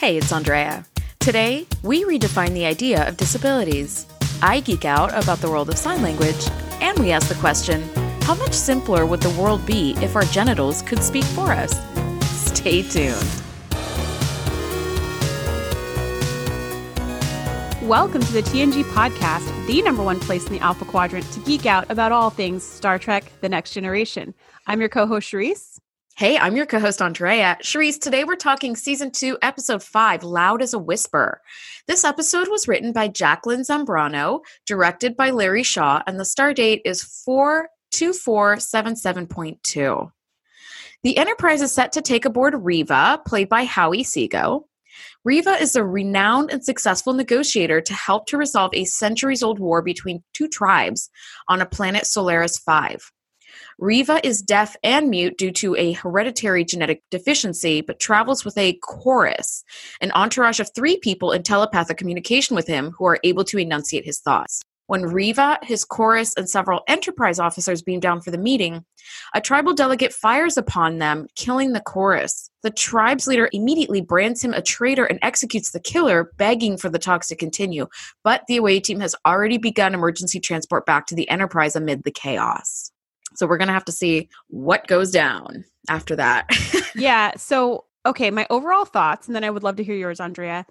Hey, it's Andrea. Today, we redefine the idea of disabilities. I geek out about the world of sign language, and we ask the question how much simpler would the world be if our genitals could speak for us? Stay tuned. Welcome to the TNG podcast, the number one place in the Alpha Quadrant to geek out about all things Star Trek The Next Generation. I'm your co host, Shereese. Hey, I'm your co-host Andrea. Shereese, today we're talking season two, episode five, Loud as a Whisper. This episode was written by Jacqueline Zambrano, directed by Larry Shaw, and the star date is 42477.2. The Enterprise is set to take aboard Riva, played by Howie Seago. Riva is a renowned and successful negotiator to help to resolve a centuries old war between two tribes on a planet Solais 5. Riva is deaf and mute due to a hereditary genetic deficiency, but travels with a chorus, an entourage of three people in telepathic communication with him who are able to enunciate his thoughts. When Riva, his chorus, and several Enterprise officers beam down for the meeting, a tribal delegate fires upon them, killing the chorus. The tribe's leader immediately brands him a traitor and executes the killer, begging for the talks to continue. But the away team has already begun emergency transport back to the Enterprise amid the chaos. So we're going to have to see what goes down after that. yeah. So, okay, my overall thoughts, and then I would love to hear yours, Andrea.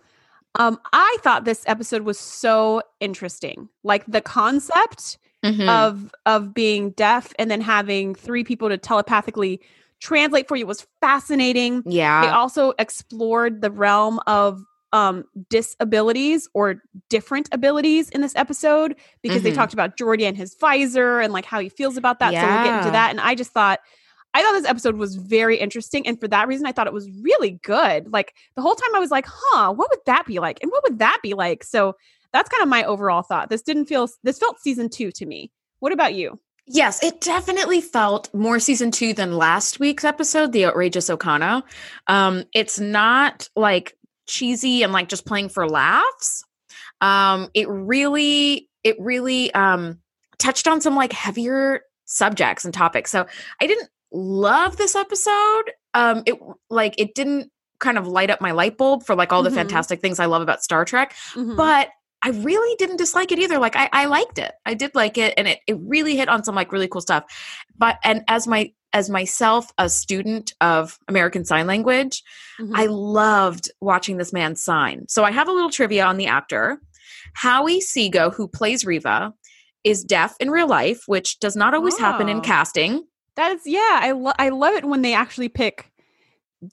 Um, I thought this episode was so interesting. Like the concept mm-hmm. of of being deaf and then having three people to telepathically translate for you was fascinating. Yeah. They also explored the realm of um disabilities or different abilities in this episode because mm-hmm. they talked about Geordi and his visor and like how he feels about that. Yeah. So we'll get into that. And I just thought I thought this episode was very interesting. And for that reason, I thought it was really good. Like the whole time I was like, huh, what would that be like? And what would that be like? So that's kind of my overall thought. This didn't feel this felt season two to me. What about you? Yes, it definitely felt more season two than last week's episode, the outrageous Okona. Um, it's not like cheesy and like just playing for laughs. Um, it really, it really um, touched on some like heavier subjects and topics. So I didn't love this episode. Um, it like it didn't kind of light up my light bulb for like all the mm-hmm. fantastic things I love about Star Trek, mm-hmm. but I really didn't dislike it either. Like I, I liked it. I did like it, and it it really hit on some like really cool stuff. But and as my as myself a student of American Sign Language, mm-hmm. I loved watching this man sign. So I have a little trivia on the actor. Howie Seago, who plays Riva, is deaf in real life, which does not always oh. happen in oh. casting. That is, yeah, I lo- I love it when they actually pick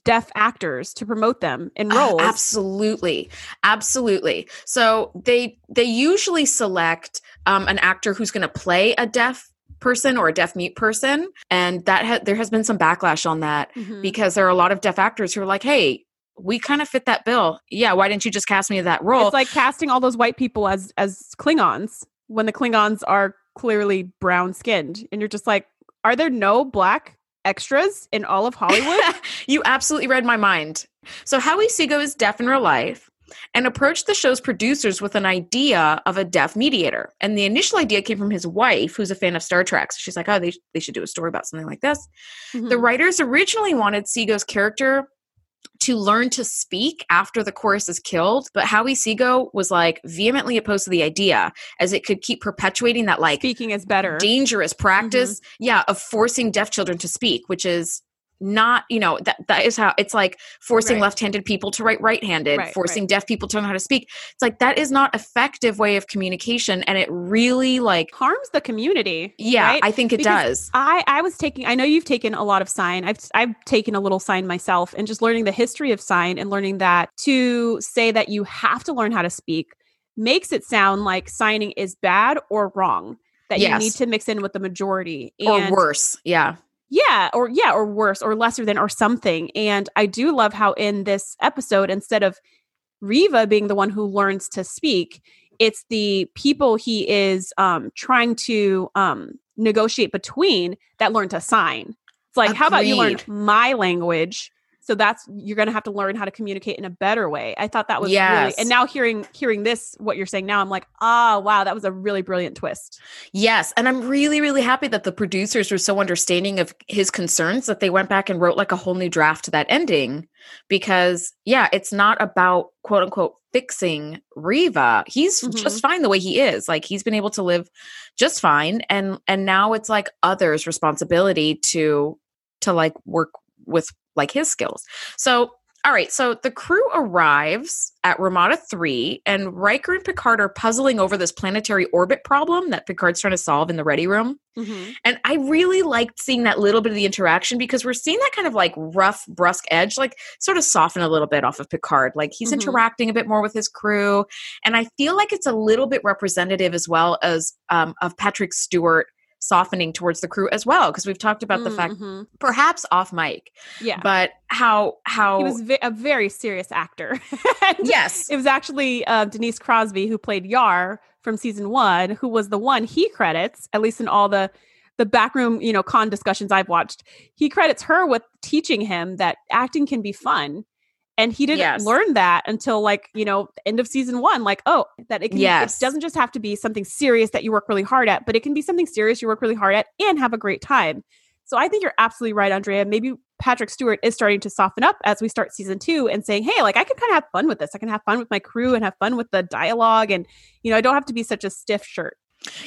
deaf actors to promote them in roles. Uh, absolutely, absolutely. So they they usually select um, an actor who's going to play a deaf person or a deaf mute person and that ha- there has been some backlash on that mm-hmm. because there are a lot of deaf actors who are like hey we kind of fit that bill yeah why didn't you just cast me in that role it's like casting all those white people as as klingons when the klingons are clearly brown skinned and you're just like are there no black extras in all of hollywood you absolutely read my mind so howie seago is deaf in real life and approached the show's producers with an idea of a deaf mediator. And the initial idea came from his wife, who's a fan of Star Trek. So she's like, oh, they, they should do a story about something like this. Mm-hmm. The writers originally wanted Seago's character to learn to speak after the chorus is killed, but Howie Seago was like vehemently opposed to the idea as it could keep perpetuating that like speaking is better dangerous practice, mm-hmm. yeah, of forcing deaf children to speak, which is not you know that that is how it's like forcing right. left-handed people to write right-handed right, forcing right. deaf people to learn how to speak it's like that is not effective way of communication and it really like harms the community yeah i think it because does i i was taking i know you've taken a lot of sign i've i've taken a little sign myself and just learning the history of sign and learning that to say that you have to learn how to speak makes it sound like signing is bad or wrong that yes. you need to mix in with the majority and, or worse yeah yeah, or yeah, or worse, or lesser than, or something. And I do love how in this episode, instead of Riva being the one who learns to speak, it's the people he is um, trying to um, negotiate between that learn to sign. It's like, Agreed. how about you learn my language so that's you're going to have to learn how to communicate in a better way i thought that was Yes. really and now hearing hearing this what you're saying now i'm like ah wow that was a really brilliant twist Yes, and I'm really really happy that the producers were so understanding of his concerns that they went back and wrote like a whole new draft to that ending because yeah, it's not about quote unquote fixing Riva. He's Mhm. just fine the way he is. Like he's been able to live just fine and and now it's like others responsibility to to like work with like his skills. So all right, so the crew arrives at Ramada 3, and Riker and Picard are puzzling over this planetary orbit problem that Picard's trying to solve in the ready room. And I really liked seeing that little bit of the interaction because we're seeing that kind of like rough, brusque edge, like sort of soften a little bit off of Picard. Like he's Mhm. interacting a bit more with his crew. And I feel like it's a little bit representative as well as um, of Patrick Stewart softening towards the crew as well. Because we've talked about the fact, Mhm. perhaps off mic, yeah but how, how, he was ve- a very serious actor yes. it was actually uh, denise crosby who played yar from season one who was the one he credits at least in all the the backroom you know con discussions i've watched he credits her with teaching him that acting can be fun and he didn't Yes. learn that until like you know end of season one like oh that it can Yes. it doesn't just have to be something serious that you work really hard at but it can be something serious you work really hard at and have a great time so i think you're absolutely right andrea maybe patrick stewart is starting to soften up as we start season two and saying hey like i can kind of have fun with this i can have fun with my crew and have fun with the dialogue and you know i don't have to be such a stiff shirt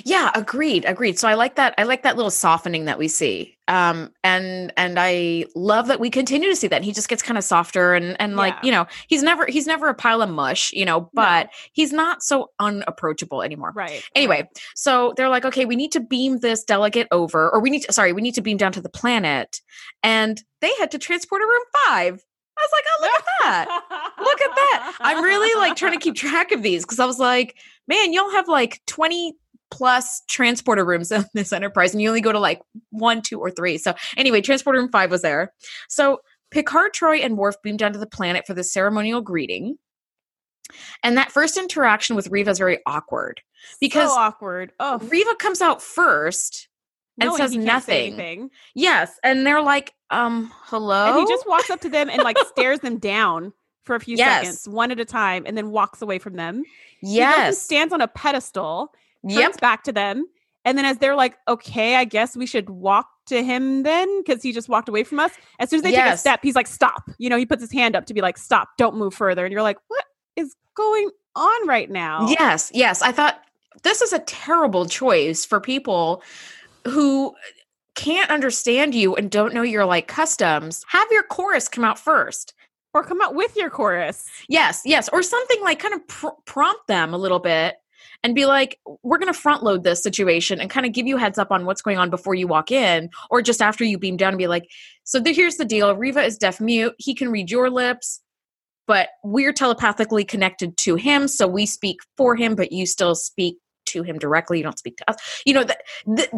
Yeah, agreed, agreed. So I like that. I like that little softening that we see. Um, and and I love that we continue to see that. He just gets kind of softer and and like Yeah. you know he's never he's never a pile of mush, you know, but he's not so unapproachable anymore. right Anyway, so they're like, okay, we need to beam this delegate over, or we need to, sorry, we need to beam down to the planet, and they head to transport transporter room five. I was like, oh, look at that. Look at that. I'm really like trying to keep track of these because I was like, man, y'all have like 20 plus transporter rooms in this enterprise, and you only go to like one, two, or three. So, anyway, transporter room five was there. So, Picard, Troi, and Worf beam down to the planet for the ceremonial greeting. And that first interaction with Riva is very awkward because so awkward oh Riva comes out first. and knowing says can't say nothing. Yes. And they're like, um, hello? And he just walks up to them and like stares them down for a few Yes. seconds, one at a time, and then walks away from them. Yeah. He yes. stands on a pedestal, turns Yep. back to them. And then as they're like, okay, I guess we should walk to him then because he just walked away from us. As soon as they take a step, he's like, stop. You know, he puts his hand up to be like, stop, don't move further. And you're like, what is going on right now? Yes, yes. I thought this is a terrible choice for people who can't understand you and don't know your like customs. Have your chorus come out first. Or come out with your chorus. Yes, yes, or something like kind of pr- prompt them a little bit and be like, "We're going to front load this situation and kind of give you heads up on what's going on before you walk in, or just after you beam down and be like, so the, here's the deal: Riva is deaf mute. He can read your lips, but we're telepathically connected to him, so we speak for him, but you still speak to him directly. You don't speak to us. You know that."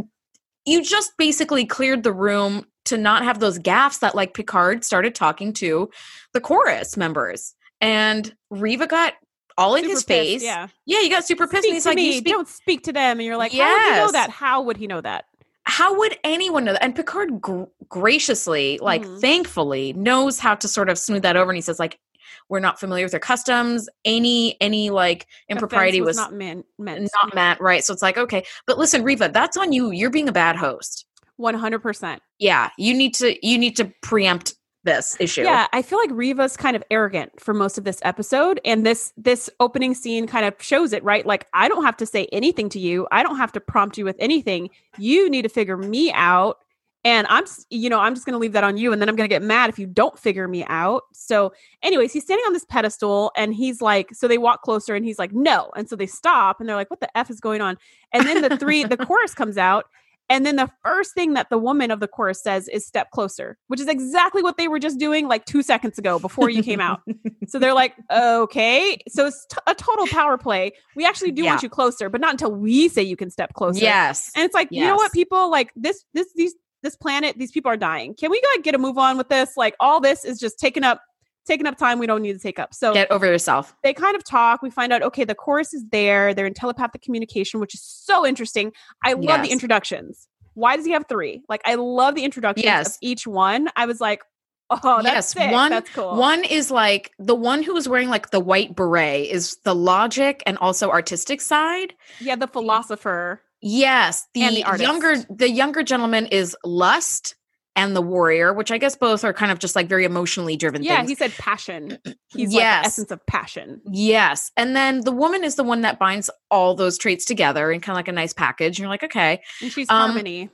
You just basically cleared the room to not have those gaffes that like Picard started talking to the chorus members. And Riva got all in Super his pissed, face. Yeah. Yeah, you got super pissed. Speak and he's like, me. you speak Don't speak to them. And you're like, how would he know that? How would he know that? how would anyone know that? And Picard gr- graciously, like Mhm. thankfully, knows how to sort of smooth that over. And he says, like, we're not familiar with their customs. Any any like impropriety Offense was, not meant. meant. not meant, right? So it's like, okay. But listen, Riva, that's on you. You're being a bad host. One hundred percent. Yeah, you need to you need to preempt this issue. Yeah, I feel like Riva's kind of arrogant for most of this episode, and this this opening scene kind of shows it, right? Like I don't have to say anything to you. I don't have to prompt you with anything. You need to figure me out, and I'm, you know, I'm just going to leave that on you, and then I'm going to get mad if you don't figure me out. So, anyways, he's standing on this pedestal, and he's like, so they walk closer, and he's like, no, and so they stop, and they're like, what the f is going on? And then the three, the chorus comes out. And then the first thing that the woman of the chorus says is step closer, which is exactly what they were just doing like two seconds ago before you came out. So they're like, okay. So it's t- a total power play. We actually do want you closer, but not until we say you can step closer. yes. And it's like, you know what, people like this, this, these, this planet, these people are dying. Can we like get a move on with this? Like all this is just taking up, taking up time we don't need to take up. So Get over yourself. they kind of talk. We find out, okay, the chorus is there. They're in telepathic communication, which is so interesting. I love Yes. the introductions. Why does he have three? Like, I love the introductions of each one. I was like, Oh, that's yes, one that's cool. One is like the one who was wearing like the white beret is the logic and also artistic side. Yeah, the philosopher. Yes, the, the younger the younger gentleman is lust and the warrior, which I guess both are kind of just like very emotionally driven. Yeah, things. he said passion. He's yes. like the essence of passion. Yes. And then the woman is the one that binds all those traits together in kind of like a nice package. And you're like, okay. And she's um, harmony.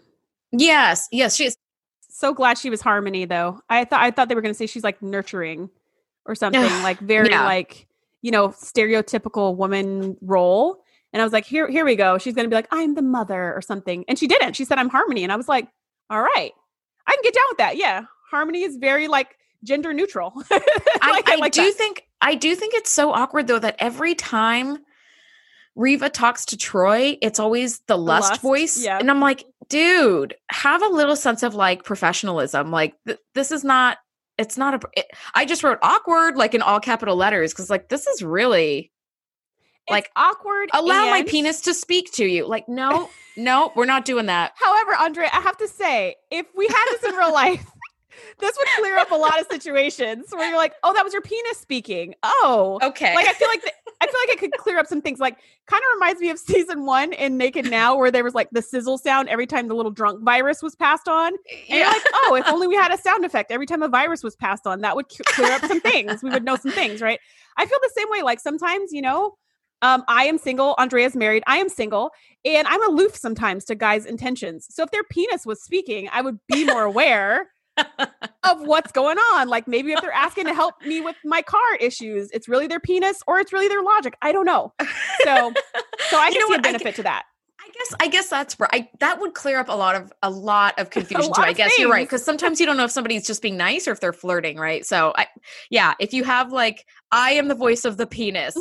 Yes. Yes. She is. So glad she was harmony though. I thought I thought they were gonna say she's like nurturing or something, like very yeah. like, you know, stereotypical woman role. And I was like, here, here we go. She's gonna be like, I'm the mother or something. And she didn't. She said, I'm harmony. And I was like, all right I can get down with that. Yeah. Harmony is very like gender neutral. like, I, I, I like do that. think I do think it's so awkward though that every time Riva talks to Troi, it's always the lust, lust voice. Yeah. And I'm like, dude, have a little sense of like professionalism. Like th- this is not it's not a it, I just wrote awkward like in all capital letters cuz like this is really like awkward. Allow and- my penis to speak to you. Like no, no, we're not doing that. However, Andre, I have to say, if we had this in real life, this would clear up a lot of situations where you're like, "Oh, that was your penis speaking." Oh, okay. Like I feel like the, I feel like it could clear up some things. Like, kind of reminds me of season one in Naked Now, where there was like the sizzle sound every time the little drunk virus was passed on. And yeah. you're like, "Oh, if only we had a sound effect every time a virus was passed on, that would clear up some things. We would know some things, right?" I feel the same way. Like sometimes, you know, um, I am single. Andrea's married. I am single. And I'm aloof sometimes to guys' intentions. So if their penis was speaking, I would be more aware of what's going on. Like maybe if they're asking to help me with my car issues, it's really their penis or it's really their logic. I don't know. So so I can see a benefit to that. I guess I guess that's where I that would clear up a lot of a lot of confusion too. I guess things. you're right because sometimes you don't know if somebody's just being nice or if they're flirting, right? So I yeah, if you have like I am the voice of the penis.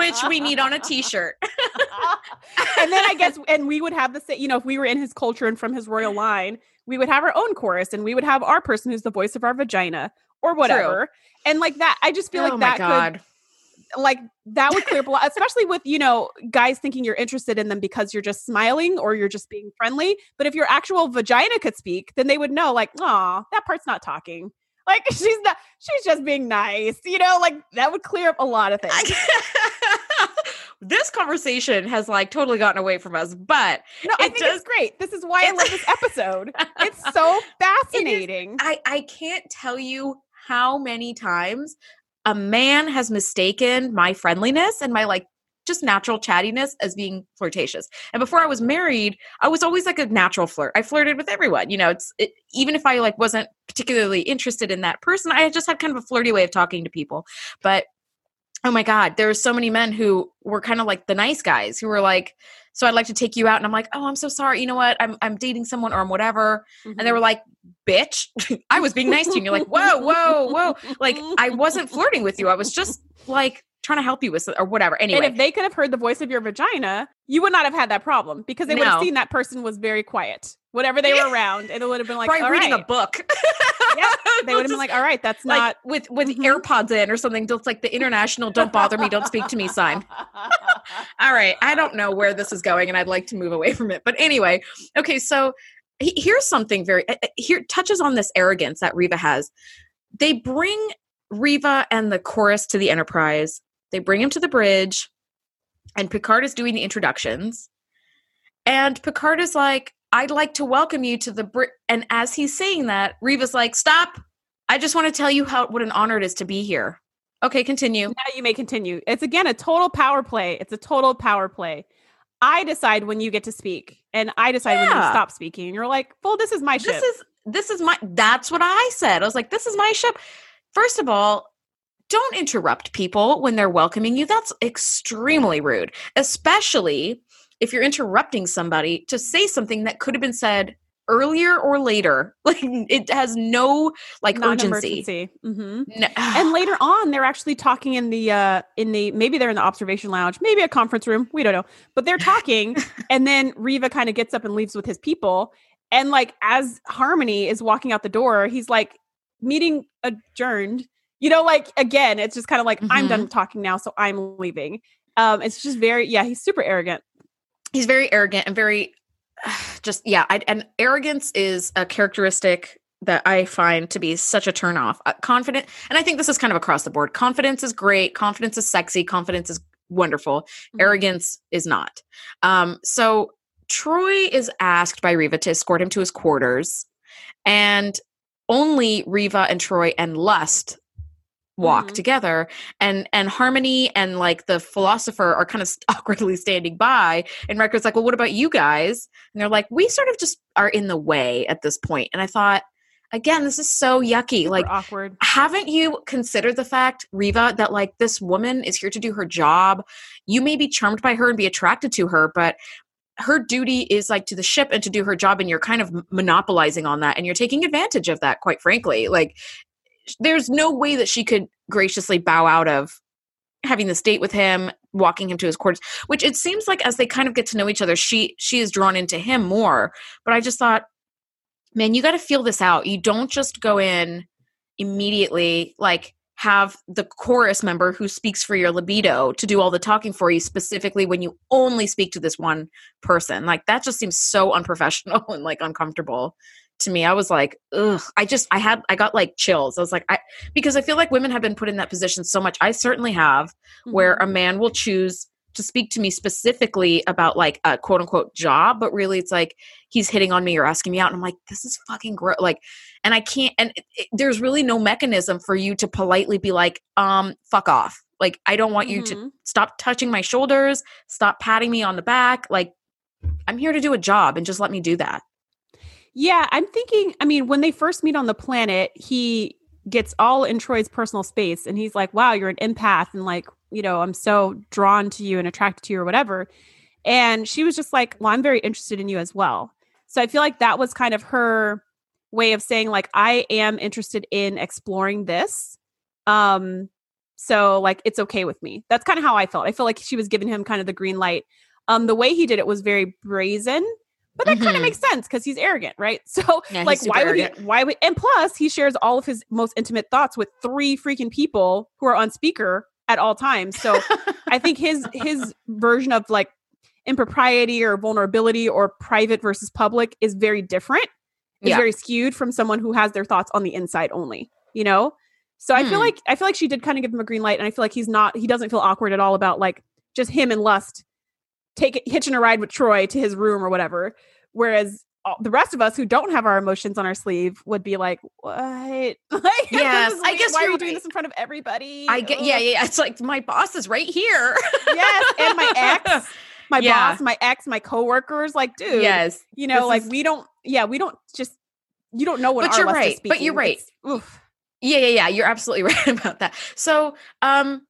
Which we need on a t-shirt. and then I guess and we would have the same, you know, if we were in his culture and from his royal line, we would have our own chorus and we would have our person who's the voice of our vagina or whatever. True. And like that, I just feel oh like that God. could like that would clear up a lot, especially with you know guys thinking you're interested in them because you're just smiling or you're just being friendly. But if your actual vagina could speak, then they would know, like, oh, that part's not talking. Like she's not, she's just being nice, you know. Like that would clear up a lot of things. this conversation has like totally gotten away from us, but no, I think does, it's great. This is why I love this episode. it's so fascinating. I I can't tell you how many times a man has mistaken my friendliness and my like just natural chattiness as being flirtatious. And before I was married, I was always like a natural flirt. I flirted with everyone. You know, it's it, even if I like wasn't particularly interested in that person, I just had kind of a flirty way of talking to people. But oh my god, there were so many men who were kind of like the nice guys who were like, so I'd like to take you out, and I'm like, oh, I'm so sorry. You know what? I'm I'm dating someone or I'm whatever, mm-hmm. and they were mm-hmm. like, bitch, I was being nice to you. And you're like, whoa, whoa, whoa. Like I wasn't flirting with you. I was just like trying to help you with or whatever. Anyway, and if they could have heard the voice of your vagina, you would not have had that problem because they no. would have seen that person was very quiet, whatever they were around, and it would have been like, Probably reading right. a book. yeah, they would have been like, all right, that's like, not with with mm-hmm. AirPods in or something. Just like the international "Don't bother me, don't speak to me" sign. all right, I don't know where this is going, and I'd like to move away from it. But anyway, okay, so here's something very uh, uh, here touches on this arrogance that Riva has. They bring Riva and the chorus to the Enterprise. They bring him to the bridge, and Picard is doing the introductions. And Picard is like, I'd like to welcome you to the bridge. And as he's saying that, Riva's like, Stop. I just want to tell you how what an honor it is to be here. Okay, continue. Now you may continue. It's again a total power play. It's a total power play. I decide when you get to speak, and I decide yeah. when you stop speaking. And you're like, "Well, this is my ship. This is this is my." That's what I said. I was like, "This is my ship." First of all, don't interrupt people when they're welcoming you. That's extremely rude, especially if you're interrupting somebody to say something that could have been said earlier or later. Like it has no like urgency. Mm-hmm. No. and later on, they're actually talking in the uh in the maybe they're in the observation lounge, maybe a conference room. We don't know, but they're talking, and then Riva kind of gets up and leaves with his people. And like as Harmony is walking out the door, he's like meeting adjourned. You know, like again, it's just kind of like mm-hmm. I'm done mm-hmm. talking now, so I'm leaving. Um, it's just very yeah, he's super arrogant. He's very arrogant and very just yeah I, and arrogance is a characteristic that I find to be such a turnoff. Uh, confident, and I think this is kind of across the board. Confidence is great. Confidence is sexy. Confidence is wonderful. Mm-hmm. Arrogance is not. Um, so Troi is asked by Riva to escort him to his quarters, and only Riva and Troi and Lust walk mm-hmm. together and and harmony and like the philosopher are kind of awkwardly standing by and records like well what about you guys? And they're like we sort of just are in the way at this point. And i thought again this is so yucky Super like awkward. haven't you considered the fact riva that like this woman is here to do her job? You may be charmed by her and be attracted to her but her duty is like to the ship and to do her job and you're kind of monopolizing on that and you're taking advantage of that quite frankly. Like there's no way that she could graciously bow out of having this date with him walking him to his quarters which it seems like as they kind of get to know each other she she is drawn into him more. But i just thought man you got to feel this out. You don't just go in immediately like have the chorus member who speaks for your libido to do all the talking for you specifically when you only speak to this one person. Like that just seems so unprofessional and like uncomfortable to me. I was like, ugh. I just, I had, I got like chills. I was like, I, because I feel like women have been put in that position so much. I certainly have, mm-hmm. where a man will choose to speak to me specifically about like a quote unquote job, but really it's like he's hitting on me or asking me out. And I'm like, this is fucking gross. Like, and I can't, and it, it, there's really no mechanism for you to politely be like, um, fuck off. Like, I don't want mm-hmm. you to mm-hmm. stop touching my shoulders, stop patting me on the back. Like, I'm here to do a job and just let me do that. Yeah, I'm thinking, I mean, when they first meet on the planet, he gets all in Troi's personal space and he's like, wow, you're an empath. And like, you know, I'm so drawn to you and attracted to you or whatever. And she was just like, well, I'm very interested in you as well. So I feel like that was kind of her way of saying, like, I am interested in exploring this. Um, so like it's okay with me. That's kind of how I felt. I feel like she was giving him kind of the green light. Um, the way he did it was very brazen but that mm-hmm. kind of makes sense because he's arrogant, right? So, yeah, like, why would he? Why would? And plus, he shares all of his most intimate thoughts with three freaking people who are on speaker at all times. So, I think his his version of like impropriety or vulnerability or private versus public is very different. Is yeah. very skewed from someone who has their thoughts on the inside only. You know. So hmm. I feel hmm. like I feel like she did kind of give him a green light, and I feel like he's not. He doesn't feel awkward at all about like just him and lust take it hitching a ride with Troi to his room or whatever. Whereas all, the rest of us who don't have our emotions on our sleeve would be like, "What? like, yes, I guess why are you doing this in front of everybody?" I get, yeah, yeah. It's like my boss is right here. yes, and my ex, my yeah. boss, my ex, my coworkers. Like, dude, yes, you know, like is... we don't, yeah, we don't just, you don't know what. But you're right. But you're right. oof. Yeah, yeah, yeah. You're absolutely right about that. So, um,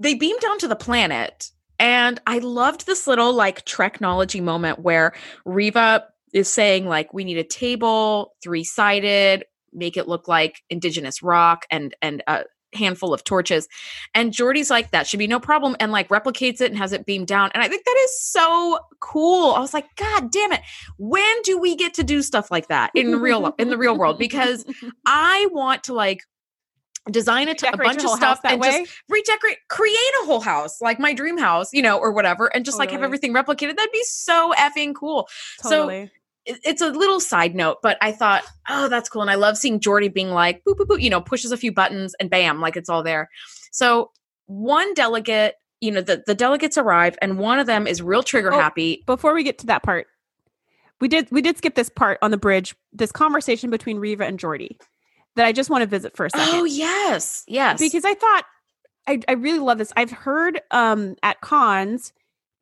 they beamed onto the planet and I loved this little like technology moment where Riva is saying like we need a table, three-sided, make it look like indigenous rock and and a handful of torches. And Geordi's like that should be no problem and like replicates it and has it beamed down. And I think that is so cool. I was like, God damn it. When do we get to do stuff like that in real in the real world? Because I want to like design a, t- a bunch of stuff and way. just redecorate, create a whole house like my dream house, you know, or whatever, and just totally. like have everything replicated. That'd be so effing cool. Totally. So it's a little side note, but I thought, oh, that's cool. And I love seeing Geordi being like, boop, boop, boop, you know, pushes a few buttons and bam, like it's all there. So one delegate, you know, the, the delegates arrive and one of them is real trigger oh, happy. Before we get to that part, we did we did skip this part on the bridge, this conversation between Riva and Geordi that I just want to visit for a second. Oh, yes. Yes. Because I thought I, I really love this. I've heard um, at cons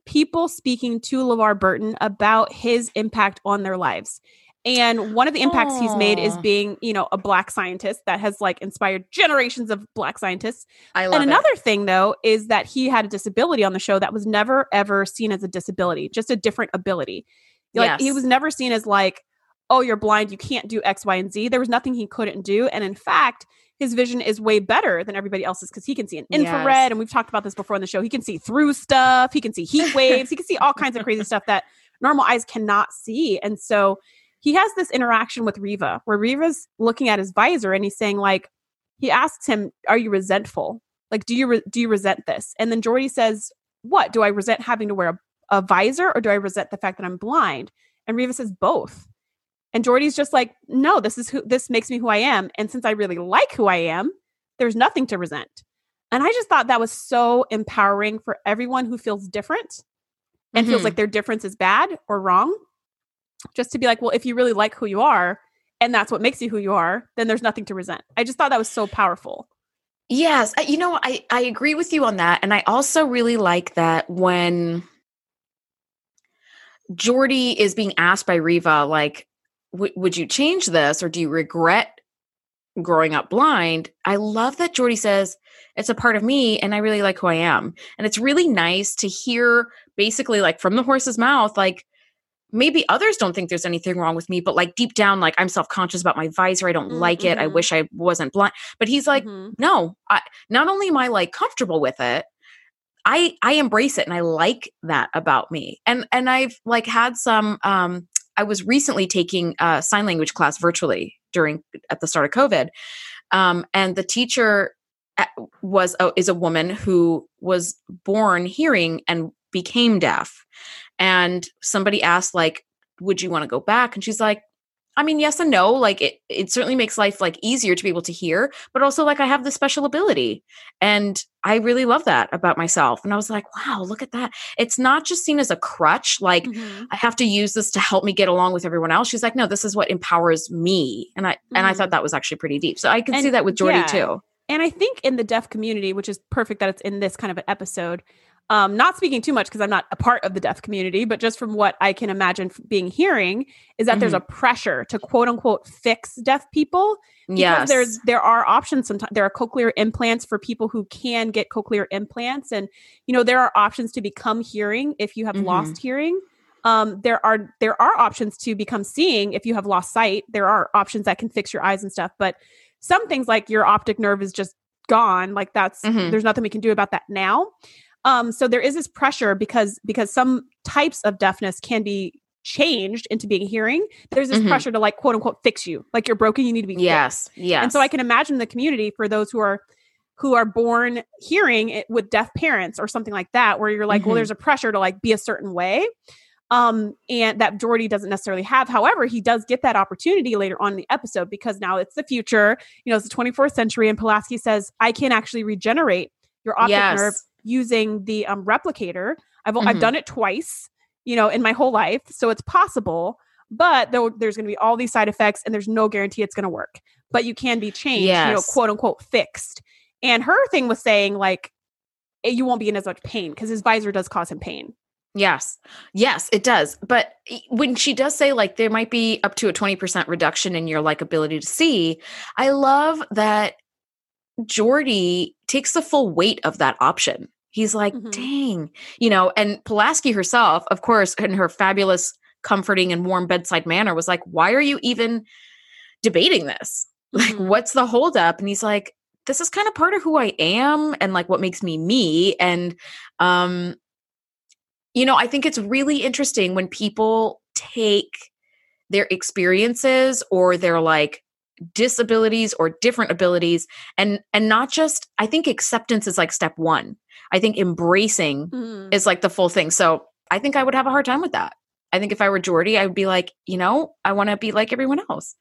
people speaking to LeVar Burton about his impact on their lives. And one of the impacts Aww. he's made is being, you know, a black scientist that has like inspired generations of black scientists. I love And another it. thing though is that he had a disability on the show that was never ever seen as a disability, just a different ability. Like yes. he was never seen as like oh, you're blind, you can't do X, Y, and Z. There was nothing he couldn't do. And in fact, his vision is way better than everybody else's because he can see an infrared. Yes. And we've talked about this before on the show. He can see through stuff, he can see heat waves, he can see all kinds of crazy stuff that normal eyes cannot see. And so he has this interaction with Riva where Riva's looking at his visor and he's saying, like, he asks him, Are you resentful? Like, do you re- do you resent this? And then Geordi says, What? Do I resent having to wear a, a visor or do I resent the fact that I'm blind? And Riva says both. And Geordi's just like, no, this is who this makes me who I am. And since I really like who I am, there's nothing to resent. And I just thought that was so empowering for everyone who feels different and mm-hmm. feels like their difference is bad or wrong. Just to be like, well, if you really like who you are and that's what makes you who you are, then there's nothing to resent. I just thought that was so powerful. Yes, you know, I I agree with you on that and I also really like that when Geordi is being asked by Riva like would you change this or do you regret growing up blind? I love that Geordi says it's a part of me and I really like who I am. And it's really nice to hear basically like from the horse's mouth like maybe others don't think there's anything wrong with me but like deep down like i'm self-conscious about my visor i don't mm-hmm. like it i mm-hmm. wish i wasn't blind but he's like mm-hmm. no I, not only am i like comfortable with it i i embrace it and i like that about me and and i've like had some um i was recently taking a sign language class virtually during at the start of covid um and the teacher was a, is a woman who was born hearing and became deaf. And somebody asked like would you want to go back? And she's like I mean, yes and no. Like it, it certainly makes life like easier to be able to hear, but also like I have this special ability, and I really love that about myself. And I was like, wow, look at that. It's not just seen as a crutch. Like mm-hmm. I have to use this to help me get along with everyone else. She's like, no, this is what empowers me, and I mm-hmm. and I thought mm-hmm. that was actually pretty deep. So I can and, see that with Geordi yeah. too. And I think in the deaf community, which is perfect that it's in this kind of an episode, um, not speaking too much because I'm not a part of the deaf community, but just from what I can imagine being hearing is that mm-hmm. there's a pressure to quote unquote fix deaf people. Yes, there's there are options. Sometimes there are cochlear implants for people who can get cochlear implants, and you know there are options to become hearing if you have mm-hmm. lost hearing. Um, there are there are options to become seeing if you have lost sight. There are options that can fix your eyes and stuff, but some things like your optic nerve is just gone. Like that's mm-hmm. there's nothing we can do about that now. Um, so there is this pressure because because some types of deafness can be changed into being hearing. There's this mm-hmm. pressure to like quote unquote fix you, like you're broken, you need to be yes, fixed. yes. And so I can imagine the community for those who are who are born hearing it with deaf parents or something like that, where you're like, mm-hmm. well, there's a pressure to like be a certain way. Um, and that Geordi doesn't necessarily have. However, he does get that opportunity later on in the episode because now it's the future. You know, it's the 24th century, and Pulaski says, I can actually regenerate your optic yes. nerve using the um, replicator. I've mm-hmm. I've done it twice, you know, in my whole life, so it's possible. But there, there's going to be all these side effects, and there's no guarantee it's going to work. But you can be changed, yes. you know, quote unquote fixed. And her thing was saying like, eh, you won't be in as much pain because his visor does cause him pain. Yes. Yes, it does. But when she does say like there might be up to a 20% reduction in your like ability to see, I love that Geordi takes the full weight of that option. He's like, mm-hmm. dang, you know, and Pulaski herself, of course, in her fabulous, comforting, and warm bedside manner, was like, why are you even debating this? Mm-hmm. Like, what's the holdup? And he's like, this is kind of part of who I am and like what makes me me. And, um, you know, I think it's really interesting when people take their experiences or their like disabilities or different abilities and and not just i think acceptance is like step 1 I think embracing mm. is like the full thing. So I think I would have a hard time with that. I think if I were Geordi I would be like, you know, I want to be like everyone else.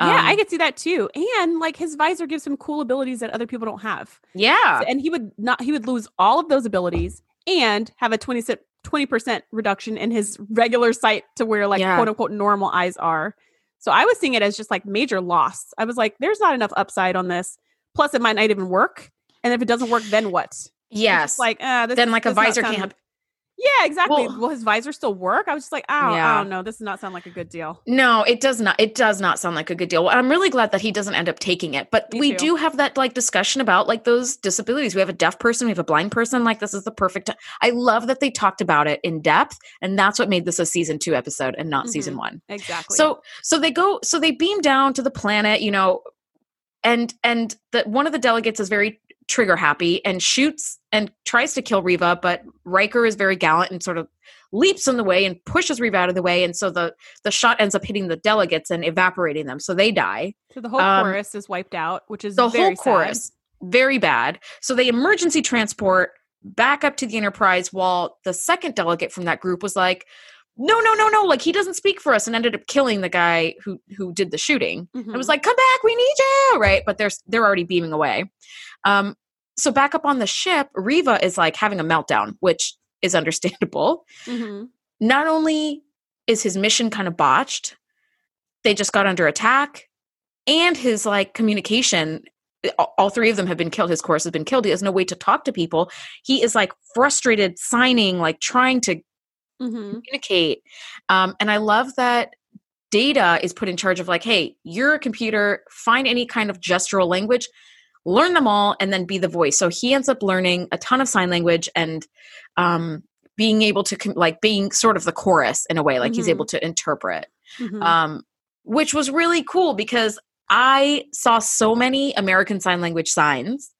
Um, yeah, I um, could see that too. And like his visor gives him cool abilities that other people don't have. Yeah. So, and he would not, he would lose all of those abilities and have a 20, 20% reduction in his regular sight to where like yeah. quote unquote normal eyes are. So I was seeing it as just like major loss. I was like, there's not enough upside on this. Plus, it might not even work. And if it doesn't work, then what? Yes. Like, uh, then like a visor can't. Yeah, exactly. Well, Will his visor still work? I was just like, oh, yeah. I don't know. This does not sound like a good deal. No, it does not. It does not sound like a good deal. Well, I'm really glad that he doesn't end up taking it. But Me we too. do have that like discussion about like those disabilities. We have a deaf person, we have a blind person. Like this is the perfect. T- I love that they talked about it in depth, and that's what made this a season two episode and not mm-hmm. season one. Exactly. So so they go. So they beam down to the planet. You know, and and that one of the delegates is very trigger happy and shoots and tries to kill Riva, but Riker is very gallant and sort of leaps in the way and pushes Riva out of the way, and so the the shot ends up hitting the delegates and evaporating them, so they die. So the whole um, chorus is wiped out, which is the whole chorus sad. very bad. So they emergency transport back up to the Enterprise, while the second delegate from that group was like, no, no, no, no. Like he doesn't speak for us and ended up killing the guy who who did the shooting. Mhm. I was like, come back, we need you. Right. But they're they're already beaming away. Um, so back up on the ship, Riva is like having a meltdown, which is understandable. Mhm. Not only is his mission kind of botched, they just got under attack, and his like communication. All three of them have been killed. His course has been killed. He has no way to talk to people. He is like frustrated, signing, like trying to Mhm. communicate. Um, and I love that data is put in charge of like, hey, you're a computer, find any kind of gestural language, learn them all, and then be the voice. So he ends up learning a ton of sign language and um, being able to com- like being sort of the chorus in a way, like he's Mhm. able to interpret, Mhm. um, which was really cool because I saw so many American Sign Language signs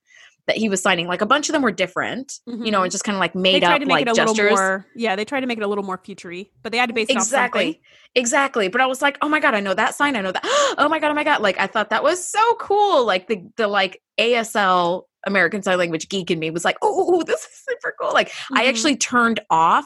that he was signing. Like a bunch of them were different, you know, Mhm. and just kind of like they made tried up to make like it a gestures. little more. Yeah, they tried to make it a little more futury, but they had to base it off exactly exactly but i was like oh my god i know that sign i know that oh my god oh my god like i thought that was so cool like the the like asl american sign language geek in me was like oh this is super cool like i Mhm. actually turned off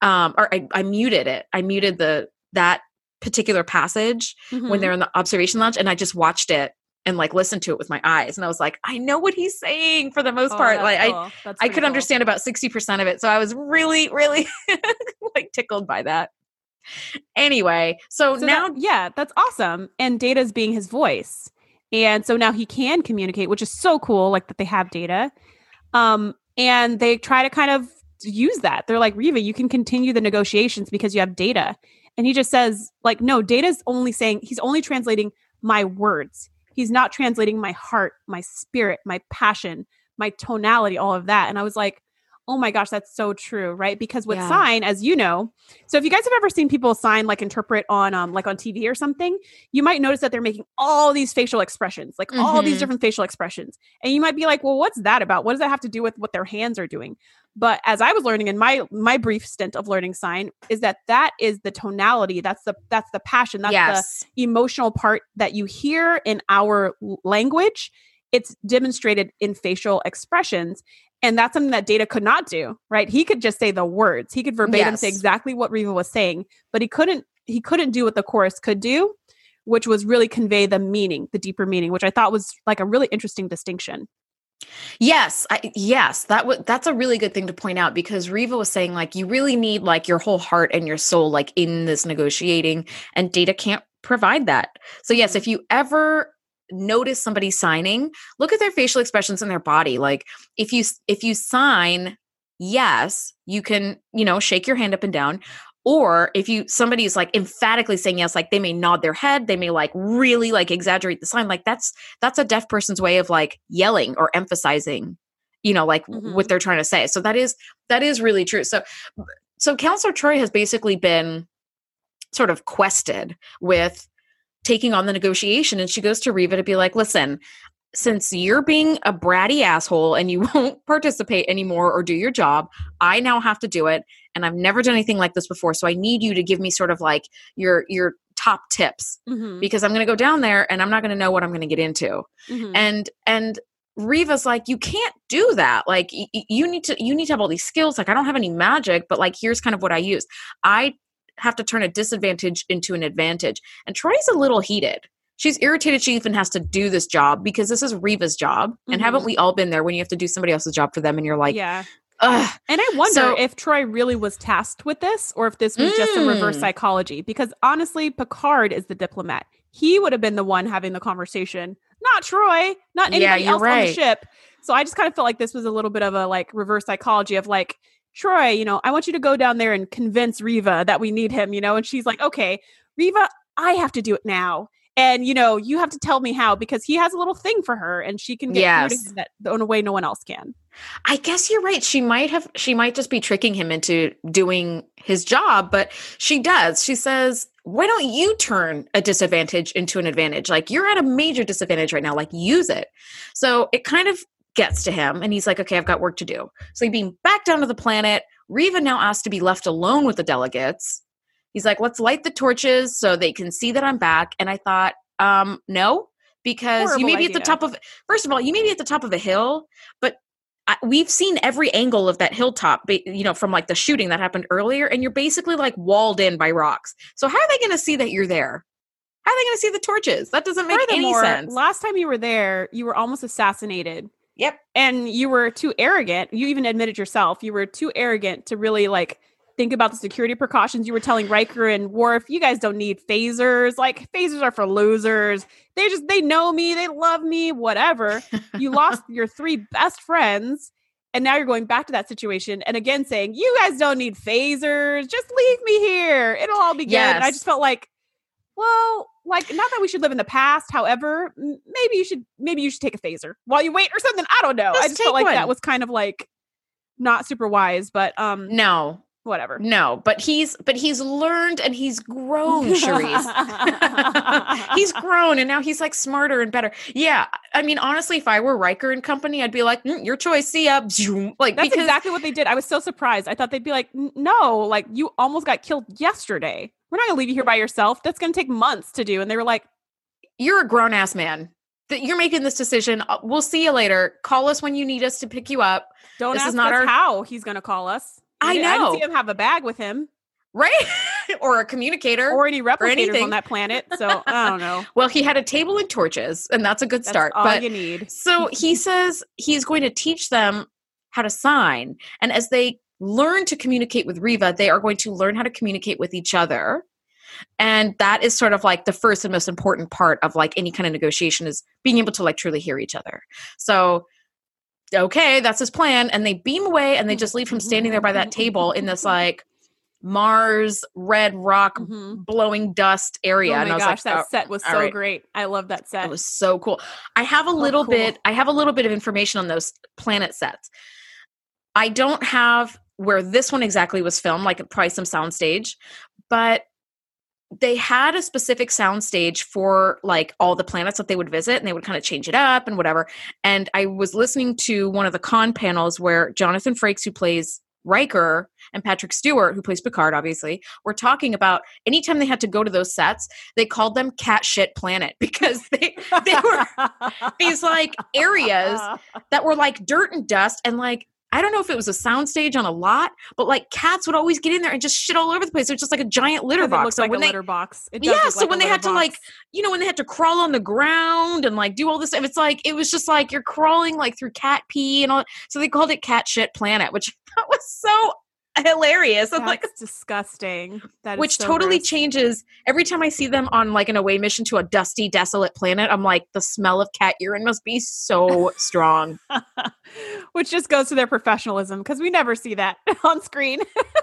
um or I, I muted it i muted the that particular passage when Mhm. they're in the observation lounge and i just watched it and like listened to it with my eyes and i was like i know what he's saying for the most Oh, part like i cool. That's I could cool. understand about 60% of it. So I was really, really like tickled by that. Anyway, so, So now that- yeah, that's awesome. And Data's being his voice. And so now he can communicate, which is so cool, like that they have data. Um, and they try to kind of use that. They're like, Riva, you can continue the negotiations because you have data. And he just says, like, no, data's only saying he's only translating my words. He's not translating my heart, my spirit, my passion, my tonality, all of that. And I was like, oh my gosh, that's so true, right? Because with Yeah. sign, as you know, so if you guys have ever seen people sign like interpret on um like on TV or something, you might notice that they're making all these facial expressions, like all these Mhm. different facial expressions. And you might be like, "Well, what's that about? What does that have to do with what their hands are doing?" But as I was learning in my my brief stint of learning sign is that that is the tonality, that's the that's the passion, that's yes. the emotional part that you hear in our language. It's demonstrated in facial expressions. And that's something that data could not do, right? He could just say the words. He could verbatim say exactly what Riva was saying, but he couldn't he couldn't do what the chorus could do, which was really convey the meaning, the deeper meaning, which I thought was like a really interesting distinction. Yes, I, yes, that was that's a really good thing to point out because Riva was saying like you really need like your whole heart and your soul like in this negotiating and data can't provide that. So yes, if you ever notice somebody signing, look at their facial expressions and their body. Like if you if you sign yes, you can, you know, shake your hand up and down or if you somebody is like emphatically saying yes like they may nod their head they may like really like exaggerate the sign like that's that's a deaf person's way of like yelling or emphasizing you know like Mhm. what they're trying to say so that is that is really true so so counselor Troi has basically been sort of quested with taking on the negotiation and she goes to riva to be like listen since you're being a bratty asshole and you won't participate anymore or do your job i now have to do it and i've never done anything like this before so i need you to give me sort of like your your top tips Mhm, because i'm going to go down there and i'm not going to know what i'm going to get into. Mhm. and and Riva's like you can't do that. Like y- you need to you need to have all these skills. Like I don't have any magic but like here's kind of what I use. I have to turn a disadvantage into an advantage and Troi's a little heated she's irritated she even has to do this job because this is Riva's job and Mhm. haven't we all been there when you have to do somebody else's job for them and you're like yeah. ugh And I wonder So- if Troi really was tasked with this or if this was just a reverse Mm. psychology. Because honestly, Picard is the diplomat. He would have been the one having the conversation, not Troy, not anybody you're else on the ship. So I just kind of felt like this was a little bit of a like reverse psychology of like, Troi, you know, I want you to go down there and convince Riva that we need him, you know? And she's like, okay, Riva, I have to do it now. And, you know, you have to tell me how because he has a little thing for her and she can get through Yes. to him that in a way no one else can. I guess you're right. She might have, she might just be tricking him into doing his job, but she does. She says, Why don't you turn a disadvantage into an advantage? Like you're at a major disadvantage right now, like use it. So it kind of gets to him, and he's like, Okay, I've got work to do. So he being back down to the planet. Riva now asked to be left alone with the delegates. He's like, Let's light the torches so they can see that I'm back. And I thought, um, no, because you may be at the top of, first of all, you may be at the top of a hill, but I, we've seen every angle of that hilltop, you know, from like the shooting that happened earlier, and you're basically like walled in by rocks. So how are they going to see that you're there? How are they going to see the torches? That doesn't make any sense. Last time you were there, you were almost assassinated. Yep. And you were too arrogant. You even admitted yourself. You were too arrogant to really like think about the security precautions. You were telling Riker and Worf, you guys don't need phasers. Like phasers are for losers. They just they know me, they love me, whatever. you lost your three best friends and now you're going back to that situation and again saying, "You guys don't need phasers. Just leave me here. It'll all be good." Yes. And I just felt like well, like not that we should live in the past. However, maybe you should maybe you should take a phaser while you wait or something. I don't know. I just felt like one. that was kind of like not super wise, but um no whatever. No, but he's but he's learned and he's grown, Shereese. he's grown and now he's like smarter and better. Yeah, I mean, honestly, if I were Riker and company, I'd be like, mm, "Your choice, see ya." Like that's because- exactly what they did. I was so surprised. I thought they'd be like, "No, like you almost got killed yesterday. We're not gonna leave you here by yourself. That's gonna take months to do." And they were like, "You're a grown ass man." that you're making this decision. Uh, we'll see you later. Call us when you need us to pick you up. Don't this ask is not our... how he's going to call us. I know. I didn't see him have a bag with him. Right? or a communicator. Or any replicators or anything. on that planet. So I don't know. well, he had a table and torches, and that's a good that's start. all but you need. so he says he's going to teach them how to sign. And as they learn to communicate with Riva, they are going to learn how to communicate with each other. And that is sort of like the first and most important part of like any kind of negotiation is being able to like truly hear each other. So okay, that's his plan. And they beam away and they just leave him standing there by that table in this like Mars red rock mm-hmm. blowing dust area. Oh my and I was gosh, like, that oh, set was so right. great. I love that set. It was so cool. I have a oh, little cool. bit, I have a little bit of information on those planet sets. I don't have where this one exactly was filmed, like probably some soundstage, but they had a specific sound stage for like all the planets that they would visit and they would kind of change it up and whatever and i was listening to one of the con panels where jonathan frakes who plays Riker and Patrick Stewart, who plays Picard, obviously, were talking about anytime they had to go to those sets, they called them cat shit planet because they they were these like areas that were like dirt and dust and like I don't know if it was a soundstage on a lot, but like cats would always get in there and just shit all over the place. It was just like a giant litter box. It looks so like when a they, litter box. yeah. so like when they had box. to like, you know, when they had to crawl on the ground and like do all this it's like it was just like you're crawling like through cat pee and all. So they called it Cat Shit Planet, which that was so hilarious. That's like disgusting. That which so totally gross. changes every time I see them on like an away mission to a dusty, desolate planet. I'm like, the smell of cat urine must be so strong. which just goes to their professionalism because we never see that on screen.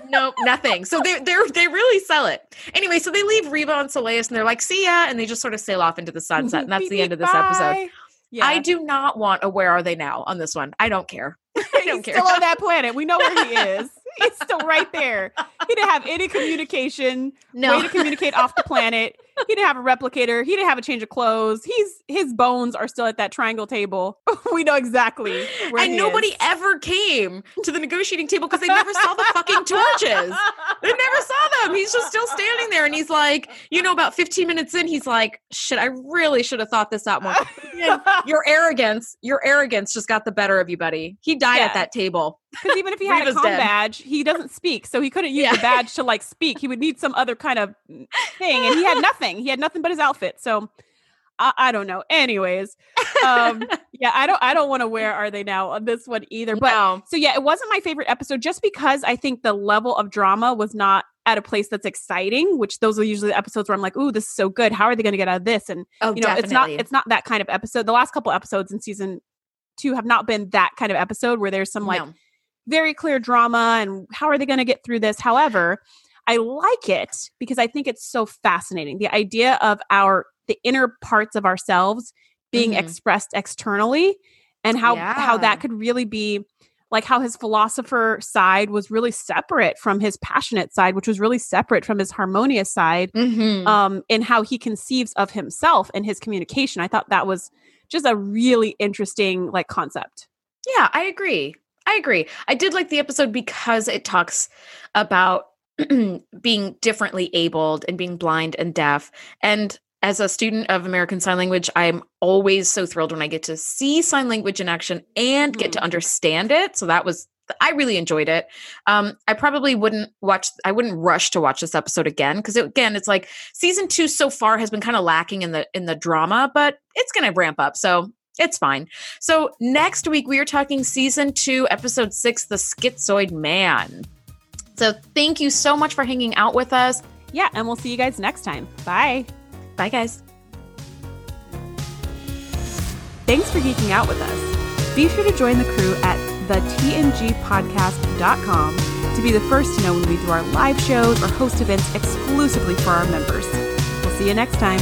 nope, nothing. So they they they really sell it. Anyway, so they leave Riva and Solais and they're like, see ya, and they just sort of sail off into the sunset, and that's the end of this episode. Yeah. I do not want a where are they now on this one. I don't care. I don't He's care. still on that planet. We know where he is. He's still right there. He didn't have any communication. No. Way to communicate off the planet. He didn't have a replicator. He didn't have a change of clothes. He's his bones are still at that triangle table. we know exactly where and nobody is. ever came to the negotiating table because they never saw the fucking torches. They never saw them. He's just still standing there and he's like, you know, about 15 minutes in, he's like, shit, I really should have thought this out more. Again, your arrogance, your arrogance just got the better of you, buddy. He died Yeah. at that table. Because even if he had a com badge, he doesn't speak, so he couldn't use Yeah. the badge to like speak. He would need some other kind of thing, and he had nothing. He had nothing but his outfit. So I, I don't know. Anyways, um, yeah, I don't. I don't want to where Are They Now on this one either. But no. so yeah, it wasn't my favorite episode just because I think the level of drama was not at a place that's exciting. Which those are usually the episodes where I'm like, "Ooh, this is so good. How are they going to get out of this?" And Oh, you know, it's not it's not that kind of episode. The last couple episodes in season two have not been that kind of episode where there's some like No. very clear drama and how are they going to get through this however i like it because i think it's so fascinating the idea of our the inner parts of ourselves being Mhm. expressed externally and how how that could really be like how his philosopher side was really separate from his passionate side which was really separate from his harmonious side Mhm. um in how he conceives of himself and his communication i thought that was just a really interesting like concept Yeah, I agree. I agree. I did like the episode because it talks about being differently abled and being blind and deaf. And as a student of American Sign Language, I'm always so thrilled when I get to see sign language in action and get to Mhm. understand it. So that was I really enjoyed it. Um, I probably wouldn't watch. I wouldn't rush to watch this episode again because it, again, it's like season two so far has been kind of lacking in the in the drama, but it's going to ramp up. So it's fine. So next week we are talking season two, episode six, the Schizoid Man. So thank you so much for hanging out with us. Yeah, and we'll see you guys next time. Bye. Bye, guys. Thanks for geeking out with us. Be sure to join the crew at thetngpodcast.com to be the first to know when we do our live shows or host events exclusively for our members. We'll see you next time.